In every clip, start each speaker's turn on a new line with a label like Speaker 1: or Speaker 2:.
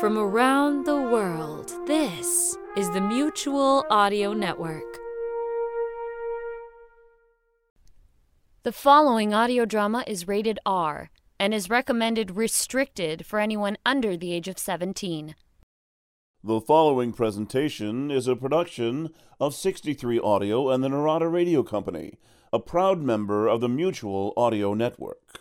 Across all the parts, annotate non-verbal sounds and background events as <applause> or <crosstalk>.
Speaker 1: From around the world, this is the Mutual Audio Network. The following audio drama is rated R and is recommended restricted for anyone under the age of 17.
Speaker 2: The following presentation is a production of 63 Audio and the Narada Radio Company, a proud member of the Mutual Audio Network.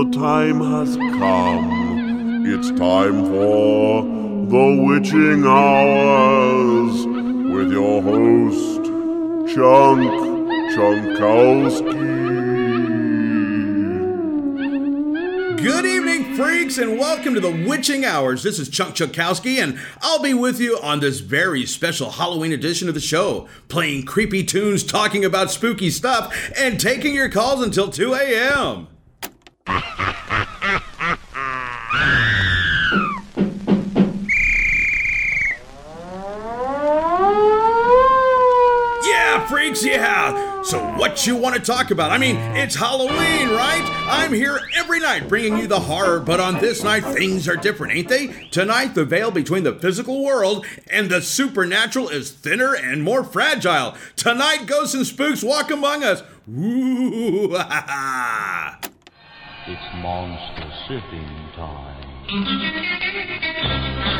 Speaker 3: The time has come. It's time for the witching hours with your host, Chunk Chunkowski.
Speaker 4: Good evening, freaks, and welcome to the Witching Hours. This is Chunk Chunkowski, and I'll be with you on this very special Halloween edition of the show, playing creepy tunes, talking about spooky stuff, and taking your calls until 2 a.m. Yeah, freaks, yeah. So, what you want to talk about? I mean, it's Halloween, right? I'm here every night bringing you the horror, but on this night, things are different, ain't they? Tonight, the veil between the physical world and the supernatural is thinner and more fragile. Tonight, ghosts and spooks walk among us. Ooh, <laughs> ha, ha.
Speaker 5: It's monster sipping time.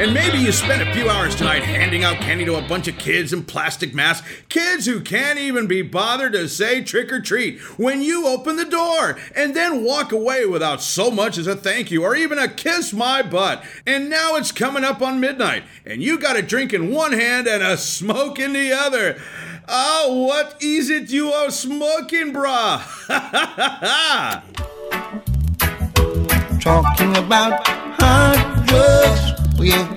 Speaker 4: And maybe you spent a few hours tonight handing out candy to a bunch of kids in plastic masks, kids who can't even be bothered to say trick or treat when you open the door, and then walk away without so much as a thank you or even a kiss my butt. And now it's coming up on midnight, and you got a drink in one hand and a smoke in the other. Oh, what is it you are smoking, brah? <laughs>
Speaker 6: talking about hard drugs. Oh, yeah.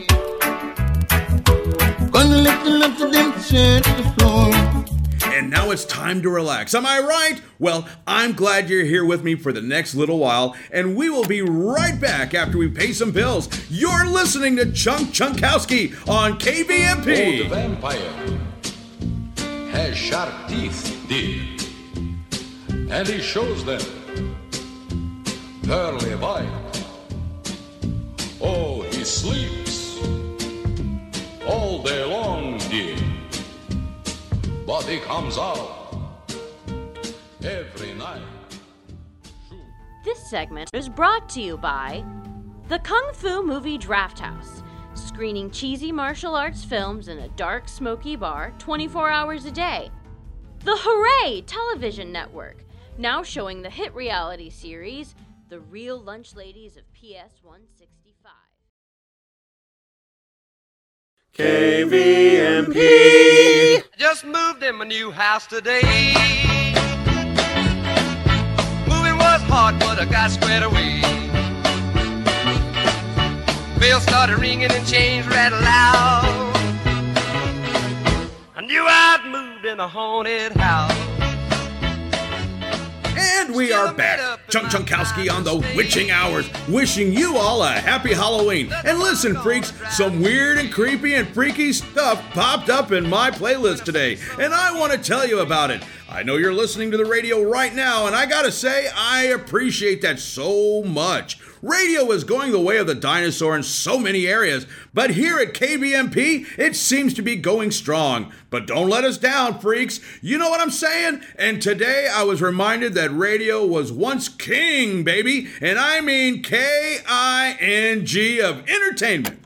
Speaker 6: Gonna lift them up to them to the floor.
Speaker 4: And now it's time to relax. Am I right? Well, I'm glad you're here with me for the next little while, and we will be right back after we pay some bills. You're listening to Chunk Chunkowski on
Speaker 7: Oh, the
Speaker 4: KVMP.
Speaker 7: vampire has sharp teeth, dear, and he shows them pearly white. Oh, he sleeps all day long, dear, but he comes out every night.
Speaker 8: This segment is brought to you by the Kung Fu Movie Draft House, screening cheesy martial arts films in a dark, smoky bar 24 hours a day. The Hooray Television Network, now showing the hit reality series The Real Lunch Ladies of PS 165.
Speaker 9: KVMP. Just moved in my new house today. Moving was hard, but I got squared away. Bells started ringing and chains rattled loud. I knew I'd moved in a haunted house.
Speaker 4: And we are back. Chunk Chunkowski on the Witching Hours, wishing you all a happy Halloween. And listen, freaks, some weird and creepy and freaky stuff popped up in my playlist today, and I want to tell you about it. I know you're listening to the radio right now, and I gotta say, I appreciate that so much. Radio is going the way of the dinosaur in so many areas, but here at KVMP, it seems to be going strong. But don't let us down, freaks. You know what I'm saying? And today I was reminded that radio was once king, baby, and I mean K I N G of entertainment.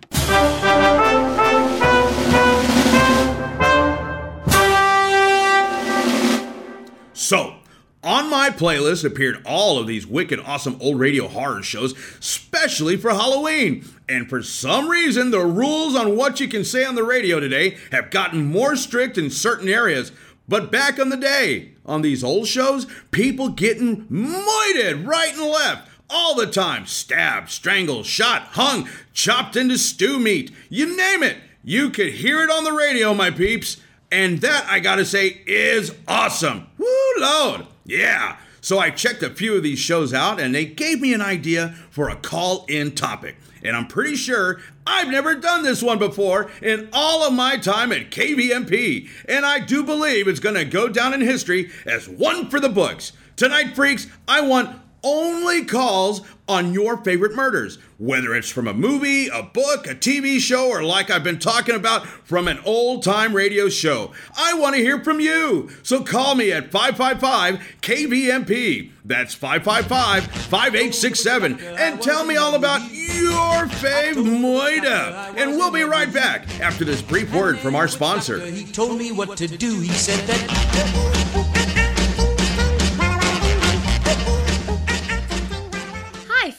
Speaker 4: So, on my playlist appeared all of these wicked awesome old radio horror shows, especially for Halloween. And for some reason, the rules on what you can say on the radio today have gotten more strict in certain areas. But back in the day, on these old shows, people getting moited right and left all the time. Stabbed, strangled, shot, hung, chopped into stew meat. You name it. You could hear it on the radio, my peeps. And that, I gotta say, is awesome. Woo, Lord. Yeah. So I checked a few of these shows out and they gave me an idea for a call in topic. And I'm pretty sure I've never done this one before in all of my time at KVMP. And I do believe it's to go down in history as one for the books. Tonight, freaks, I want only calls on your favorite murders, whether it's from a movie, a book, a TV show, or like I've been talking about, from an old time radio show. I want to hear from you. So call me at 555 KVMP. That's 555 5867. And tell me all about your fave moida. And we'll be right back after this brief word from our sponsor.
Speaker 10: He told me what to do. He said that.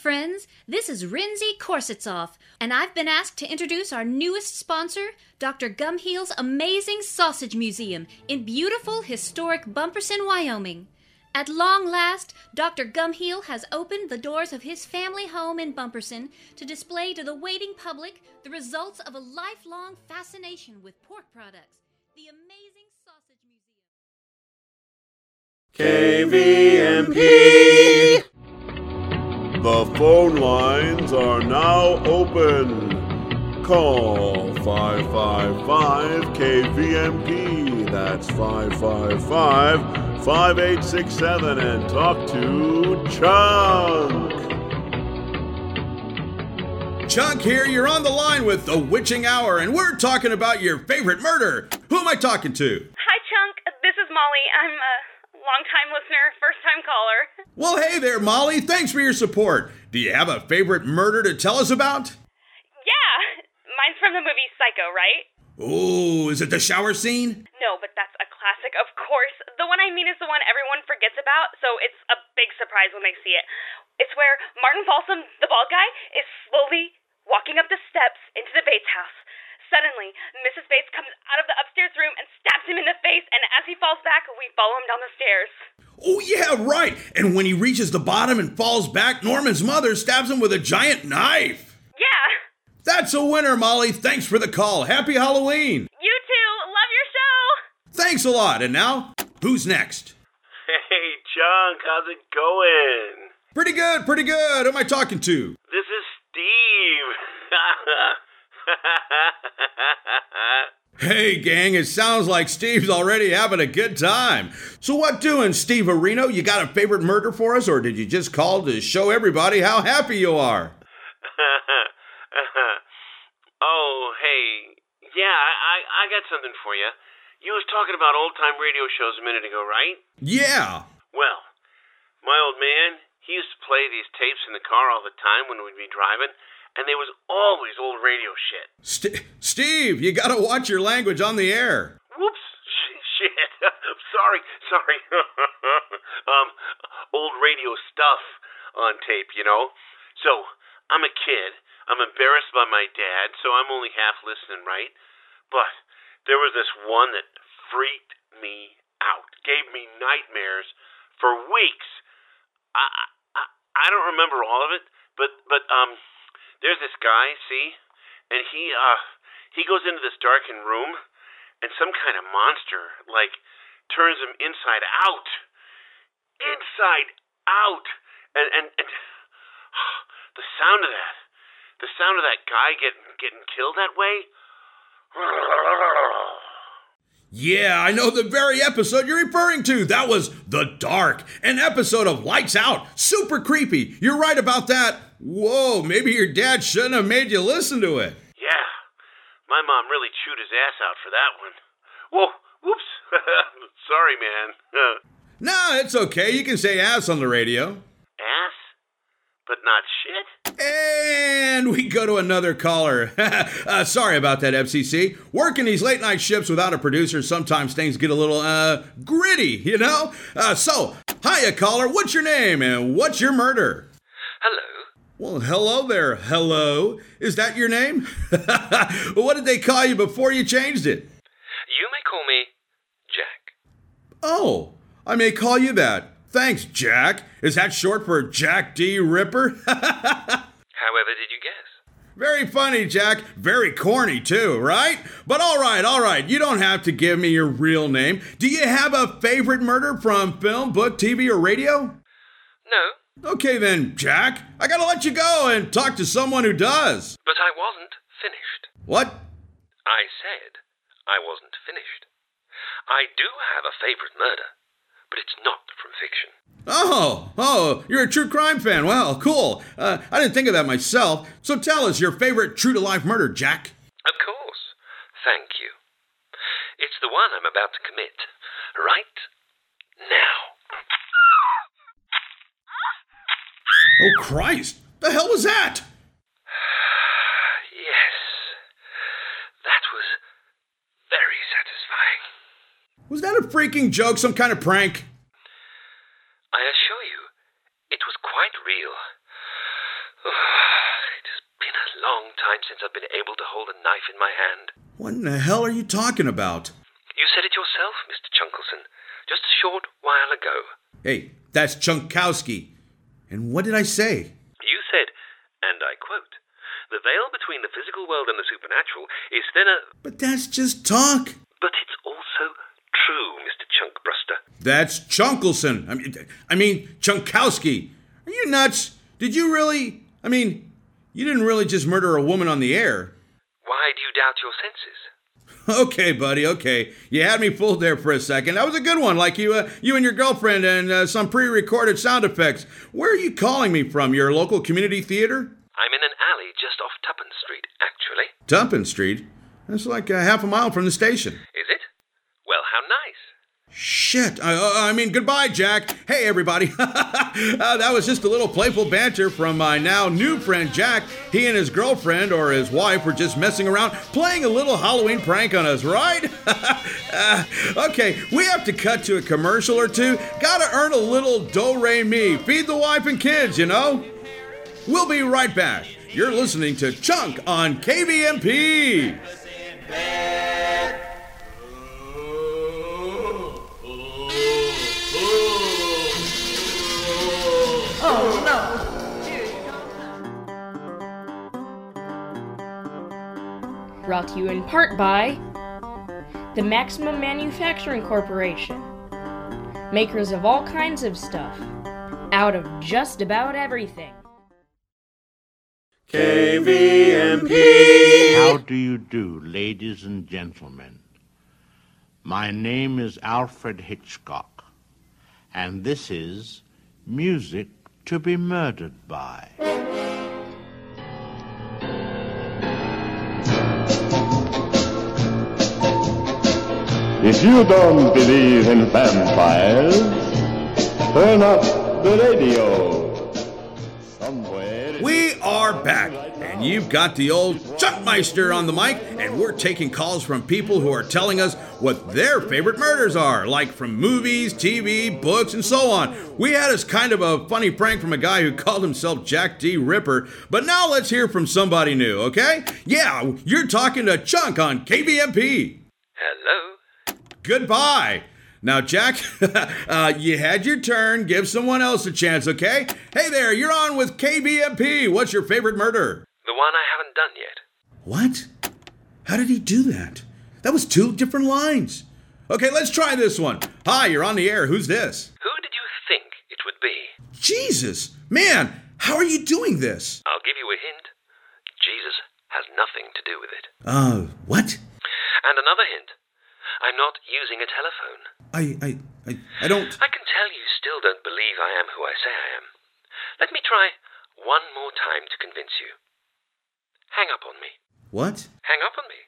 Speaker 11: Friends. This is Rinzy Korsitsov, and I've been asked to introduce our newest sponsor, Dr. Gumheel's Amazing Sausage Museum in beautiful, historic Bumperson, Wyoming. At long last, Dr. Gumheel has opened the doors of his family home in Bumperson to display to the waiting public the results of a lifelong fascination with pork products. The amazing sausage museum.
Speaker 3: KVMP. The phone lines are now open. Call 555 KVMP. That's 555 5867 and talk to Chunk.
Speaker 4: Chunk here, you're on the line with the Witching Hour, and we're talking about your favorite murder. Who am I talking to?
Speaker 12: Hi, Chunk. This is Molly. I'm a long-time listener, first-time caller. <laughs>
Speaker 4: Well, hey there, Molly. Thanks for your support. Do you have a favorite murder to tell us about?
Speaker 12: Yeah, mine's from the movie Psycho, right?
Speaker 4: Oh, is it the shower scene?
Speaker 12: No, but that's a classic, of course. The one I mean is the one everyone forgets about, so it's a big surprise when they see it. It's where Martin Balsam, the bald guy, is slowly walking up the steps into the Bates house. Suddenly, Mrs. Bates comes out of the upstairs room and stabs him in the face, and as he falls back, we follow him down the stairs.
Speaker 4: Oh, yeah, right. And when he reaches the bottom and falls back, Norman's mother stabs him with a giant knife.
Speaker 12: Yeah.
Speaker 4: That's a winner, Molly. Thanks for the call. Happy Halloween.
Speaker 12: You too. Love your show.
Speaker 4: Thanks a lot. And now, who's next?
Speaker 13: Hey, Chunk, how's it going?
Speaker 4: Pretty good, pretty good. Who am I talking to?
Speaker 13: This is Steve. <laughs>
Speaker 4: Hey, gang, it sounds like Steve's already having a good time. So, what doing, Steve Areno? You got a favorite murder for us, or did you just call to show everybody how happy you are? <laughs>
Speaker 13: oh, hey. Yeah, I, I got something for you. You was talking about old time radio shows a minute ago, right?
Speaker 4: Yeah.
Speaker 13: Well, my old man, he used to play these tapes in the car all the time when we'd be driving, and there was always old radio shit.
Speaker 4: St- Steve, you gotta watch your language on the air.
Speaker 13: Whoops. <laughs> Shit. <laughs> sorry, sorry. <laughs> um, old radio stuff on tape, you know? So, I'm a kid. I'm embarrassed by my dad, so I'm only half listening, right? But there was this one that freaked me out, gave me nightmares for weeks. I, I I don't remember all of it, but but um, there's this guy, see, and he uh he goes into this darkened room, and some kind of monster like turns him inside out, inside out, and and, and <sighs> the sound of that, the sound of that guy getting getting killed that way. <sighs> <laughs>
Speaker 4: Yeah, I know the very episode you're referring to. That was The Dark, an episode of Lights Out. Super creepy. You're right about that. Whoa, maybe your dad shouldn't have made you listen to it.
Speaker 13: Yeah, my mom really chewed his ass out for that one. Whoa, whoops. <laughs> Sorry, man. <laughs>
Speaker 4: no, it's okay. You can say ass on the radio.
Speaker 13: Ass? But not shit?
Speaker 4: And we go to another caller. <laughs> uh, sorry about that, FCC. Working these late night shifts without a producer, sometimes things get a little uh, gritty, you know? Uh, so, hiya, caller. What's your name and what's your murder?
Speaker 14: Hello.
Speaker 4: Well, hello there. Hello. Is that your name? <laughs> what did they call you before you changed it?
Speaker 14: You may call me Jack.
Speaker 4: Oh, I may call you that. Thanks, Jack. Is that short for Jack D. Ripper? <laughs>
Speaker 14: However, did you guess?
Speaker 4: Very funny, Jack. Very corny, too, right? But all right, all right. You don't have to give me your real name. Do you have a favorite murder from film, book, TV, or radio?
Speaker 14: No,
Speaker 4: Okay then, Jack. I gotta let you go and talk to someone who does.
Speaker 14: but I wasn't finished.
Speaker 4: What?
Speaker 14: I said I wasn't finished. I do have a favorite murder, but it's not from fiction.
Speaker 4: Oh, oh, you're a true crime fan. Well, cool. Uh, I didn't think of that myself. So tell us your favorite true to life murder, Jack.
Speaker 14: Of course. Thank you. It's the one I'm about to commit. Right now.
Speaker 4: Oh, Christ. The hell was that? <sighs>
Speaker 14: Yes. That was very satisfying.
Speaker 4: Was that a freaking joke? Some kind of prank?
Speaker 14: I assure you, it was quite real. <sighs> It has been a long time since I've been able to hold a knife in my hand.
Speaker 4: What in the hell are you talking about?
Speaker 14: You said it yourself, Mr. Chunkleson, just a short while ago.
Speaker 4: Hey, that's Chunkowski. And what did I say?
Speaker 14: You said, and I quote, the veil between the physical world and the supernatural is thinner,
Speaker 4: But that's just talk.
Speaker 14: but it's also true, Mr. Chunkbruster.
Speaker 4: That's Chunkelson. I mean, I mean Chunkowski. Are you nuts? Did you really? I mean, you didn't really just murder a woman on the air.
Speaker 14: Why do you doubt your senses? <laughs>
Speaker 4: Okay, buddy. Okay, you had me fooled there for a second. That was a good one, like you, uh, you and your girlfriend, and uh, some pre-recorded sound effects. Where are you calling me from? Your local community theater?
Speaker 14: I'm in an alley just off Tuppence Street, actually.
Speaker 4: Tumpin Street. That's like a half a mile from the station.
Speaker 14: Is it? Well, how nice.
Speaker 4: Shit. I, uh, I mean, goodbye, Jack. Hey, everybody. <laughs> uh, that was just a little playful banter from my now new friend, Jack. He and his girlfriend or his wife were just messing around, playing a little Halloween prank on us, right? <laughs> uh, okay, we have to cut to a commercial or two. Gotta earn a little do re mi. Feed the wife and kids, you know? We'll be right back. You're listening to Chunk on KVMP.
Speaker 15: Brought to you in part by the Maximum Manufacturing Corporation, makers of all kinds of stuff, out of just about everything.
Speaker 3: KVMP.
Speaker 16: How do you do, ladies and gentlemen? My name is Alfred Hitchcock, and this is Music to be Murdered by.
Speaker 17: If you don't believe in vampires, turn up the radio. Somewhere.
Speaker 4: We are back, and you've got the old Chuckmeister on the mic, and we're taking calls from people who are telling us what their favorite murders are, like from movies, TV, books, and so on. We had us kind of a funny prank from a guy who called himself Jack D. Ripper, but now let's hear from somebody new, okay? Yeah, you're talking to Chunk on KVMP.
Speaker 14: Hello?
Speaker 4: Goodbye. Now, Jack, <laughs> uh, you had your turn. Give someone else a chance, okay? Hey there, you're on with KVMP. What's your favorite murder?
Speaker 14: The one I haven't done yet.
Speaker 4: What? How did he do that? That was two different lines. Okay, let's try this one. Hi, you're on the air. Who's this?
Speaker 14: Who did you think it would be?
Speaker 4: Jesus, man, how are you doing this?
Speaker 14: I'll give you a hint. Jesus has nothing to do with it.
Speaker 4: Uh, what?
Speaker 14: And another hint. I'm not using a telephone.
Speaker 4: I, I, I, I don't.
Speaker 14: I can tell you still don't believe I am who I say I am. Let me try one more time to convince you. Hang up on me.
Speaker 4: What?
Speaker 14: Hang up on me.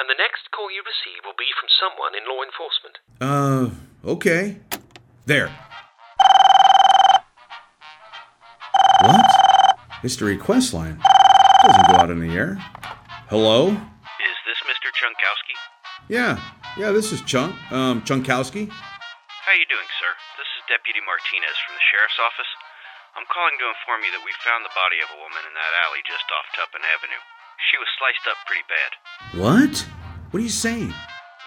Speaker 14: And the next call you receive will be from someone in law enforcement.
Speaker 4: Uh, okay. There. What? It's the request line. Doesn't go out in the air. Hello?
Speaker 18: Is this Mr. Chunkowski?
Speaker 4: Yeah, yeah, this is Chunk, um, Chunkowski.
Speaker 18: How you doing, sir? This is Deputy Martinez from the Sheriff's Office. I'm calling to inform you that we found the body of a woman in that alley just off Tuppen Avenue. She was sliced up pretty bad.
Speaker 4: What? What are you saying?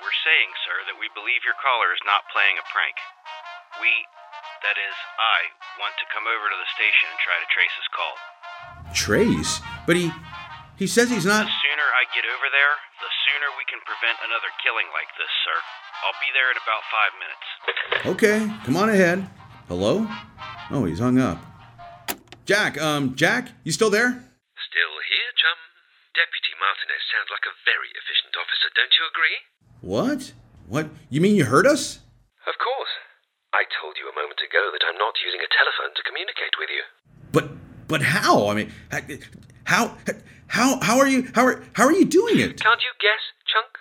Speaker 18: We're saying, sir, that we believe your caller is not playing a prank. We, that is, I, want to come over to the station and try to trace his call.
Speaker 4: Trace? But he, he says he's not.
Speaker 18: The sooner I get over there, the sooner we can prevent another killing like this, sir. I'll be there in about five minutes.
Speaker 4: Okay, come on ahead. Hello? Oh, he's hung up. Jack, um, Jack, you still there?
Speaker 14: Still here, chum. Deputy Martinez sounds like a very efficient officer, don't you agree?
Speaker 4: What? What? You mean you heard us?
Speaker 14: Of course. I told you a moment ago that I'm not using a telephone to communicate with you.
Speaker 4: But but how? I mean, how how how how are you how are how are you doing it?
Speaker 14: Can't you guess, Chunk?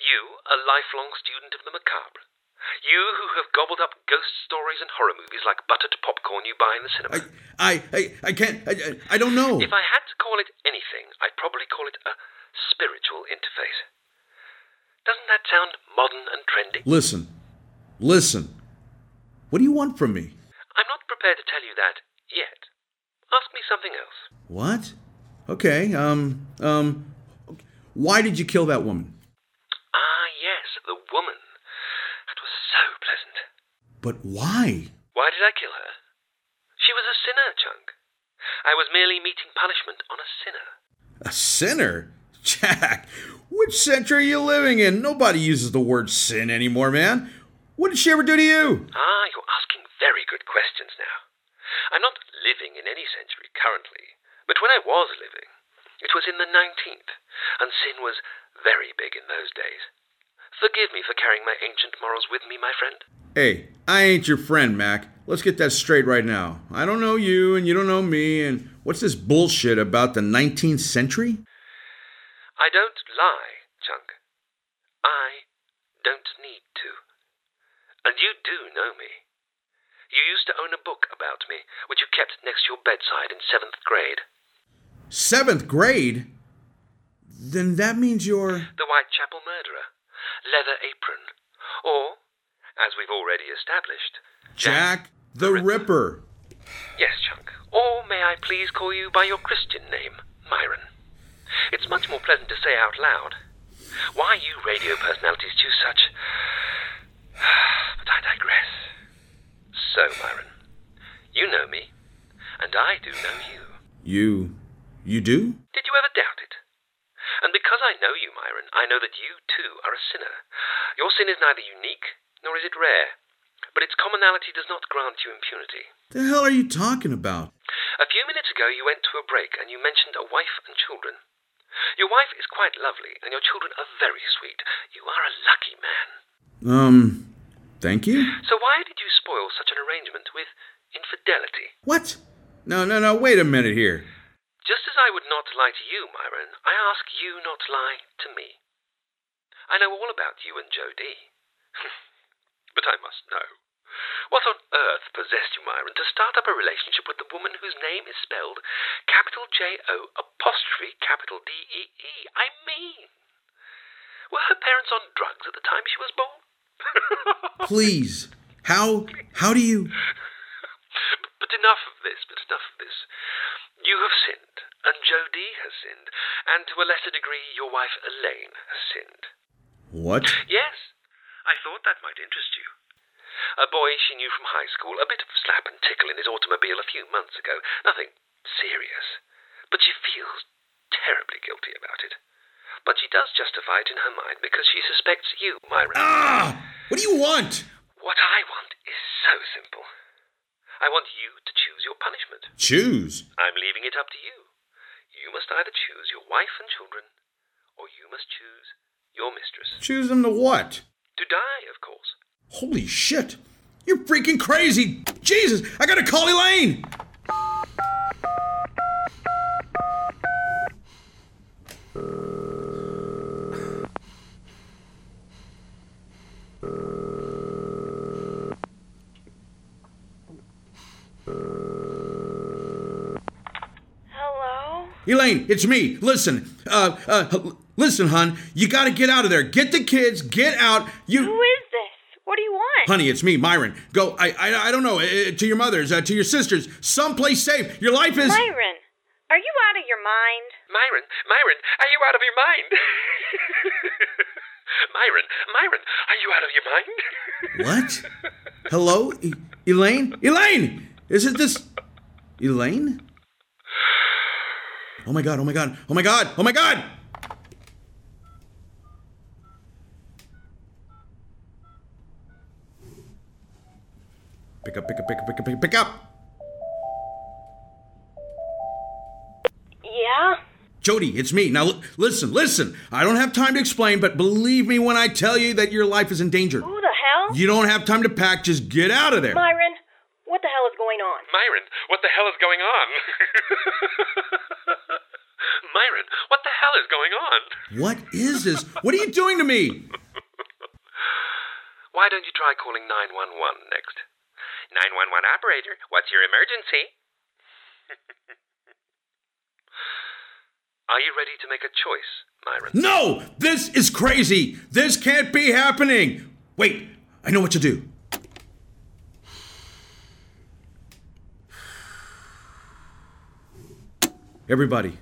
Speaker 14: You, a lifelong student of the macabre. You who have gobbled up ghost stories and horror movies like buttered popcorn you buy in the cinema.
Speaker 4: I I I can't I, I don't know.
Speaker 14: If I had to call it anything, I'd probably call it a spiritual interface. Doesn't that sound modern and trendy?
Speaker 4: Listen. Listen. What do you want from me?
Speaker 14: I'm not prepared to tell you that yet. Ask me something else.
Speaker 4: What? Okay, um, um, why did you kill that woman?
Speaker 14: Ah, yes, the woman. That was so pleasant.
Speaker 4: But why?
Speaker 14: Why did I kill her? She was a sinner, Chunk. I was merely meeting punishment on a sinner.
Speaker 4: A sinner? <laughs> Jack, which century are you living in? Nobody uses the word sin anymore, man. What did she ever do to you?
Speaker 14: Ah, you're asking very good questions now. I'm not living in any century currently, but when I was living, it was in the 19th, and sin was very big in those days. Forgive me for carrying my ancient morals with me, my friend.
Speaker 4: Hey, I ain't your friend, Mac. Let's get that straight right now. I don't know you, and you don't know me, and what's this bullshit about the 19th century?
Speaker 14: I don't lie, Chunk. I don't need to. And you do know me. You used to own a book about me, which you kept next to your bedside in seventh grade.
Speaker 4: Seventh grade? Then that means you're.
Speaker 14: The Whitechapel murderer. Leather apron. Or, as we've already established,
Speaker 4: Jack, the, Ripper.
Speaker 14: Yes, Chunk. Or may I please call you by your Christian name, Myron? It's much more pleasant to say out loud. Why you radio personalities choose such. <sighs> But I digress. So, Myron, you know me, and I do know you.
Speaker 4: You. You do?
Speaker 14: Did you ever doubt it? And because I know you, Myron, I know that you, too, are a sinner. Your sin is neither unique nor is it rare, but its commonality does not grant you impunity.
Speaker 4: The hell are you talking about?
Speaker 14: A few minutes ago, you went to a break and you mentioned a wife and children. Your wife is quite lovely, and your children are very sweet. You are a lucky man.
Speaker 4: Um, thank you?
Speaker 14: So why did you spoil such an arrangement with infidelity?
Speaker 4: What? No, no, no, wait a minute here.
Speaker 14: I would not lie to you, Myron, I ask you not lie to me. I know all about you and Jodie. <laughs> but I must know. What on earth possessed you, Myron, to start up a relationship with the woman whose name is spelled capital J O apostrophe capital D E E? I mean, were her parents on drugs at the time she was born? <laughs>
Speaker 4: Please, how how do you? <laughs>
Speaker 14: But enough of this. But enough of this. You have sinned, and Jodie has sinned, and to a lesser degree, your wife Elaine has sinned.
Speaker 4: What?
Speaker 14: Yes, I thought that might interest you. A boy she knew from high school, a bit of slap and tickle in his automobile a few months ago. Nothing serious. But she feels terribly guilty about it. But she does justify it in her mind because she suspects you, Myron.
Speaker 4: Ah! What do you want?
Speaker 14: What I want is so simple. I want you to choose your punishment.
Speaker 4: Choose
Speaker 14: leaving it up to you. You must either choose your wife and children, or you must choose your mistress.
Speaker 4: Choose them to what?
Speaker 14: To die, of course.
Speaker 4: Holy shit! You're freaking crazy! Jesus, I gotta call Elaine!
Speaker 12: Hello?
Speaker 4: Elaine, it's me. Listen, uh, uh, listen, hon. You gotta get out of there. Get the kids. Get out. You.
Speaker 12: Who is this? What do you want?
Speaker 4: Honey, it's me, Myron. Go. I. I, I don't know. Uh, to your mothers. Uh, to your sisters. Someplace safe. Your life is.
Speaker 12: Myron, are you out of your mind?
Speaker 14: Myron, Myron, are you out of your mind? <laughs> Myron, Myron, are you out of your mind? <laughs>
Speaker 4: What? Hello, E- Elaine. Elaine, is it this? Elaine? Oh my god! Oh my god! Oh my god! Oh my god! Pick up, pick up, pick up, pick up, pick up, pick up.
Speaker 12: Yeah?
Speaker 4: Jody, it's me. Now listen, listen. I don't have time to explain, but believe me when I tell you that your life is in danger.
Speaker 12: Who the hell?
Speaker 4: You don't have time to pack. Just get out of there.
Speaker 12: Myron, what the hell is going on?
Speaker 14: Myron, what the hell is going on? <laughs> Myron, what the hell is going on?
Speaker 4: What is this? What are you doing to me? <laughs>
Speaker 14: Why don't you try calling 911 next? 911 operator, what's your emergency? <laughs> Are you ready to make a choice, Myron?
Speaker 4: No! This is crazy! This can't be happening! Wait, I know what to do. Everybody,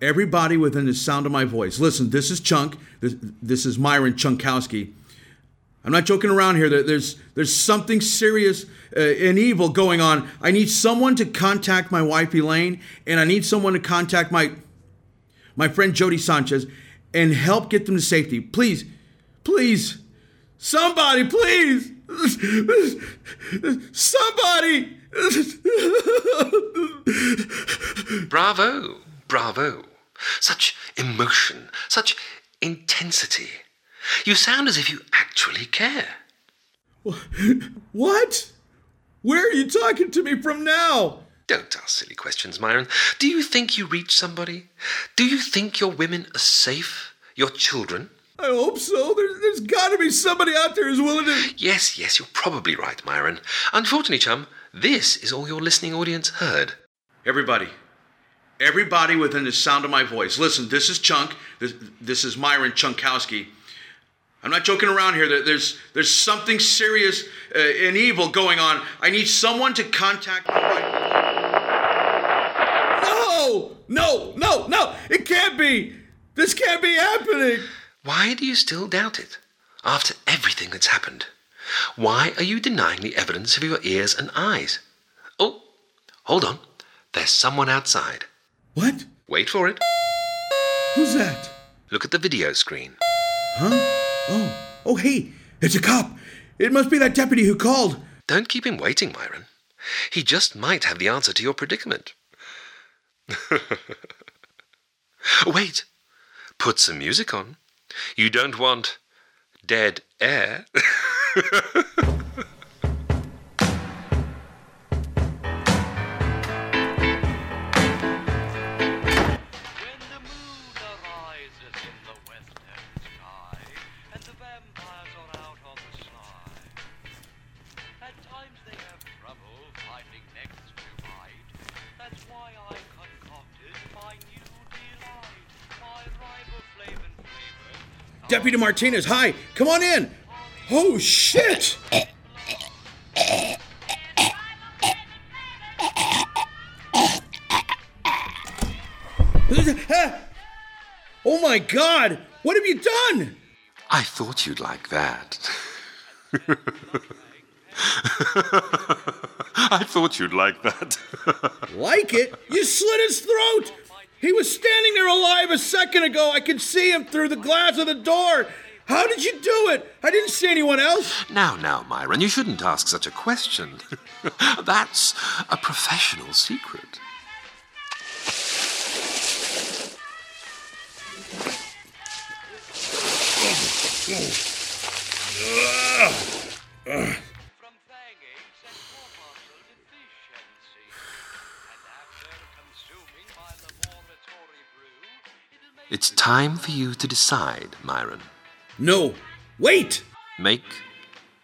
Speaker 4: everybody within the sound of my voice, listen, this is Chunk. This, this is Myron Chunkowski. I'm not joking around here. There's, there's something serious uh, and evil going on. I need someone to contact my wife Elaine, and I need someone to contact my my friend Jody Sanchez and help get them to safety. Please, please, somebody, please, <laughs> somebody.
Speaker 14: Bravo, bravo. Such emotion, such intensity. You sound as if you actually care.
Speaker 4: What? Where are you talking to me from now?
Speaker 14: Don't ask silly questions, Myron. Do you think you reach somebody? Do you think your women are safe? Your children?
Speaker 4: I hope so. There, there's got to be somebody out there who's willing to.
Speaker 14: Yes, yes, you're probably right, Myron. Unfortunately, chum, this is all your listening audience heard.
Speaker 4: Everybody, everybody within the sound of my voice, listen. This is Chunk. This, this is Myron Chunkowski. I'm not joking around here. There's there's something serious uh, and evil going on. I need someone to contact. No, no, no, no! It can't be. This can't be happening.
Speaker 14: Why do you still doubt it? After everything that's happened? Why are you denying the evidence of your ears and eyes? Oh, hold on. There's someone outside.
Speaker 4: What?
Speaker 14: Wait for it.
Speaker 4: Who's that?
Speaker 14: Look at the video screen.
Speaker 4: Huh? Oh, oh, hey, it's a cop. It must be that deputy who called.
Speaker 14: Don't keep him waiting, Myron. He just might have the answer to your predicament. <laughs> Wait. Put some music on. You don't want dead air. <laughs>
Speaker 4: Deputy Martinez, hi. Come on in. Oh, shit. <laughs> Oh my god! What have you done?
Speaker 14: I thought you'd like that. <laughs> I thought you'd like that. <laughs>
Speaker 4: Like it? You slit his throat! He was standing there alive a second ago. I could see him through the glass of the door. How did you do it? I didn't see anyone else.
Speaker 14: Now, now, Myron, you shouldn't ask such a question. <laughs> That's a professional secret. <sighs> It's time for you to decide, Myron.
Speaker 4: No, wait!
Speaker 14: Make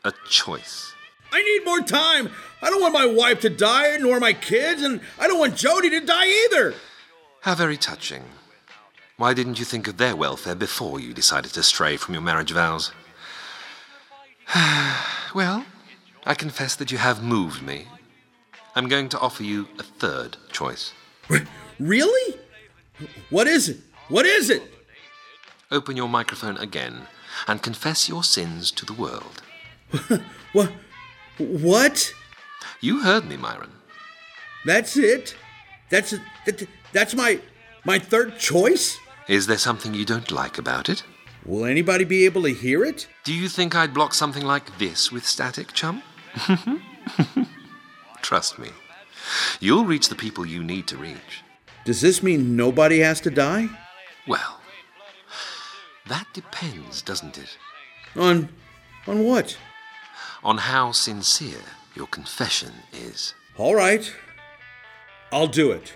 Speaker 14: a choice.
Speaker 4: I need more time. I don't want my wife to die, nor my kids, and I don't want Jody to die either.
Speaker 14: How very touching. Why didn't you think of their welfare before you decided to stray from your marriage vows? <sighs> well, I confess that you have moved me. I'm going to offer you a third choice. <laughs>
Speaker 4: Really? What is it? What is it?
Speaker 14: Open your microphone again and confess your sins to the world. <laughs>
Speaker 4: What? What?
Speaker 14: You heard me, Myron.
Speaker 4: That's it? That's that, that's my my third choice?
Speaker 14: Is there something you don't like about it?
Speaker 4: Will anybody be able to hear it?
Speaker 14: Do you think I'd block something like this with static, chum? <laughs> Trust me. You'll reach the people you need to reach.
Speaker 4: Does this mean nobody has to die?
Speaker 14: Well, that depends, doesn't it?
Speaker 4: On. on what?
Speaker 14: On how sincere your confession is.
Speaker 4: All right. I'll do it.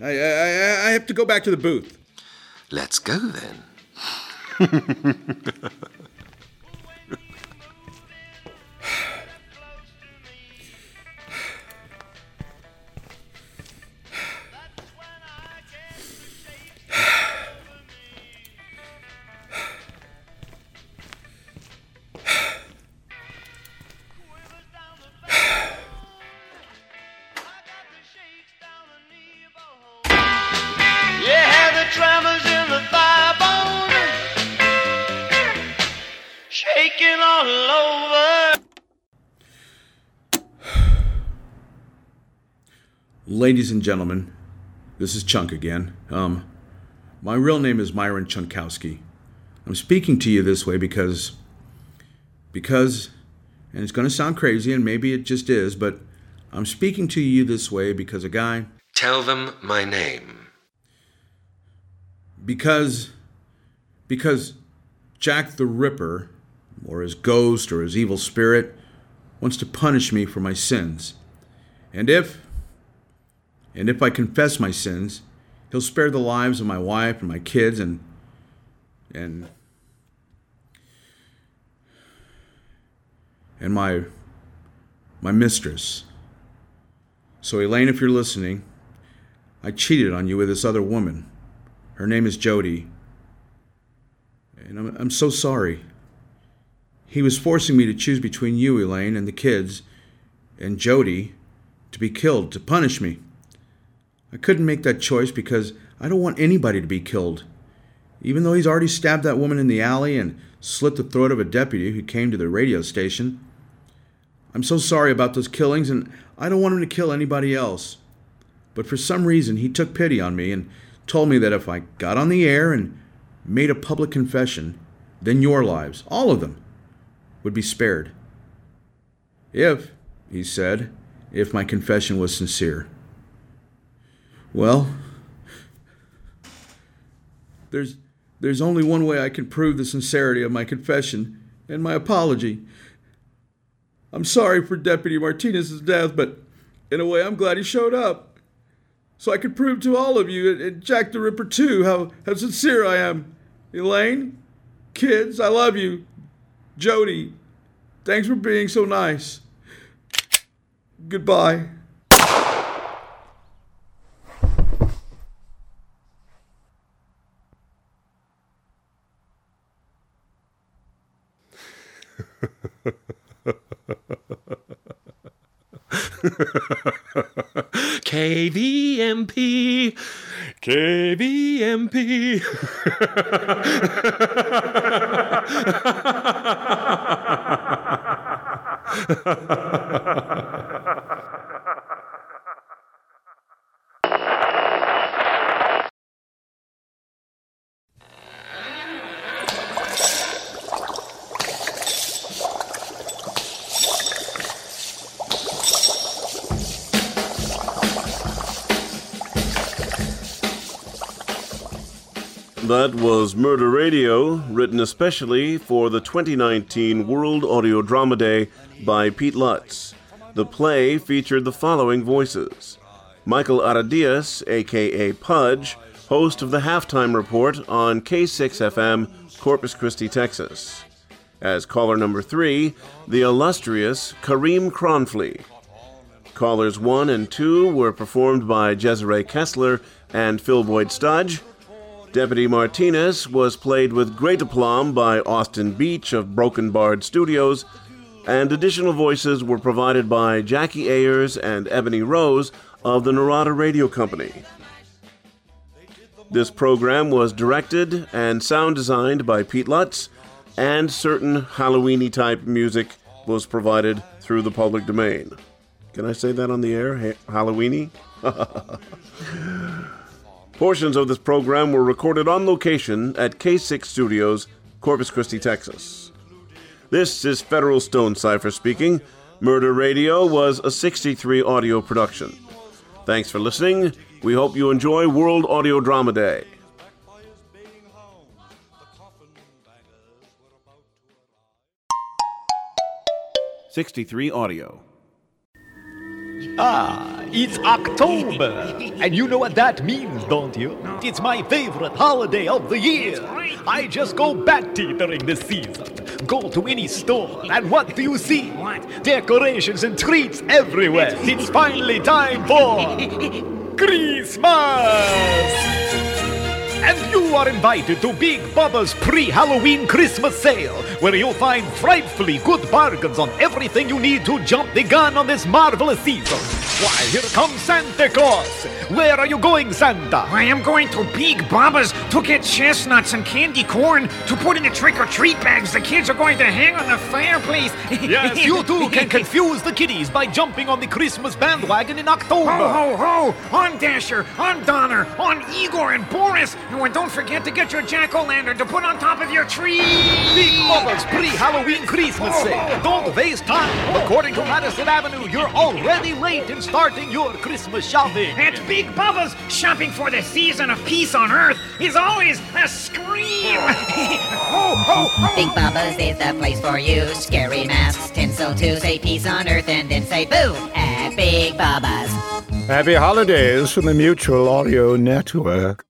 Speaker 4: I, I, I have to go back to the booth.
Speaker 14: Let's go then. <laughs>
Speaker 4: Ladies and gentlemen, this is Chunk again. Um, my real name is Myron Chunkowski. I'm speaking to you this way because, because, and it's going to sound crazy, and maybe it just is, but I'm speaking to you this way because a guy,
Speaker 14: Tell them my name.
Speaker 4: because, because Jack the Ripper, or his ghost, or his evil spirit, wants to punish me for my sins. And if, and if I confess my sins, he'll spare the lives of my wife and my kids and, and, and my, my mistress. So, Elaine, if you're listening, I cheated on you with this other woman. Her name is Jody. And I'm, I'm so sorry. He was forcing me to choose between you, Elaine, and the kids, and Jody to be killed, to punish me. I couldn't make that choice because I don't want anybody to be killed. Even though he's already stabbed that woman in the alley and slit the throat of a deputy who came to the radio station. I'm so sorry about those killings, and I don't want him to kill anybody else. But for some reason, he took pity on me and told me that if I got on the air and made a public confession, then your lives, all of them, would be spared. If, he said, if my confession was sincere. Well, there's there's only one way I can prove the sincerity of my confession and my apology. I'm sorry for Deputy Martinez's death, but in a way I'm glad he showed up. So I could prove to all of you, and- Jack the Ripper too, how, how sincere I am. Elaine, kids, I love you. Jody, thanks for being so nice. Goodbye. <laughs>
Speaker 14: KVMP. KVMP. <laughs>
Speaker 3: That was Murder Radio, written especially for the 2019 World Audio Drama Day by Pete Lutz. The play featured the following voices Michael Aradias, aka Pudge, host of the halftime report on K6FM, Corpus Christi, Texas. As caller number three, the illustrious Kareem Cronfley. Callers one and two were performed by Desiree Kessler and Phil Boyd Studge. Deputy Martinez was played with great aplomb by Austin Beach of Broken Bard Studios, and additional voices were provided by Jackie Ayers and Ebony Rose of the Narada Radio Company. This program was directed and sound designed by Pete Lutz, and certain Halloweeny type music was provided through the public domain. Can I say that on the air? Ha- Halloweeny? <laughs> Portions of this program were recorded on location at K6 Studios, Corpus Christi, Texas. This is Federal Stone Cipher speaking. Murder Radio was a 63 audio production. Thanks for listening. We hope you enjoy World Audio Drama Day. Sixty-three audio.
Speaker 19: Ah, it's October. and you know what that means, don't you? It's my favorite holiday of the year. I just go batty during this season. Go to any store, and what do you see? Decorations and treats everywhere. It's finally time for <laughs> Christmas! And you are invited to Big Bubba's pre-Halloween Christmas sale, where you'll find frightfully good bargains on everything you need to jump the gun on this marvelous season. Why, here comes Santa Claus! Where are you going, Santa?
Speaker 20: I am going to Big Bubba's to get chestnuts and candy corn to put in the trick-or-treat bags the kids are going to hang on the fireplace. <laughs>
Speaker 19: yes, you too can confuse the kiddies by jumping on the Christmas bandwagon in October.
Speaker 20: Ho, ho, ho! On Dasher, on Donner, on Igor and Boris. And don't forget to get your jack-o'-lantern to put on top of your tree.
Speaker 19: Big Bubba's pre-Halloween Christmas sale. Don't waste time. According to Madison Avenue, you're already late in starting your Christmas shopping.
Speaker 20: At Big Bubba's, shopping for the season of peace on Earth is always a scream. <laughs> ho, ho, ho!
Speaker 21: Big Bubba's is the place for you. Scary masks, tinsel to say peace on Earth, and then say boo at Big Bubba's.
Speaker 22: Happy holidays from the Mutual Audio Network.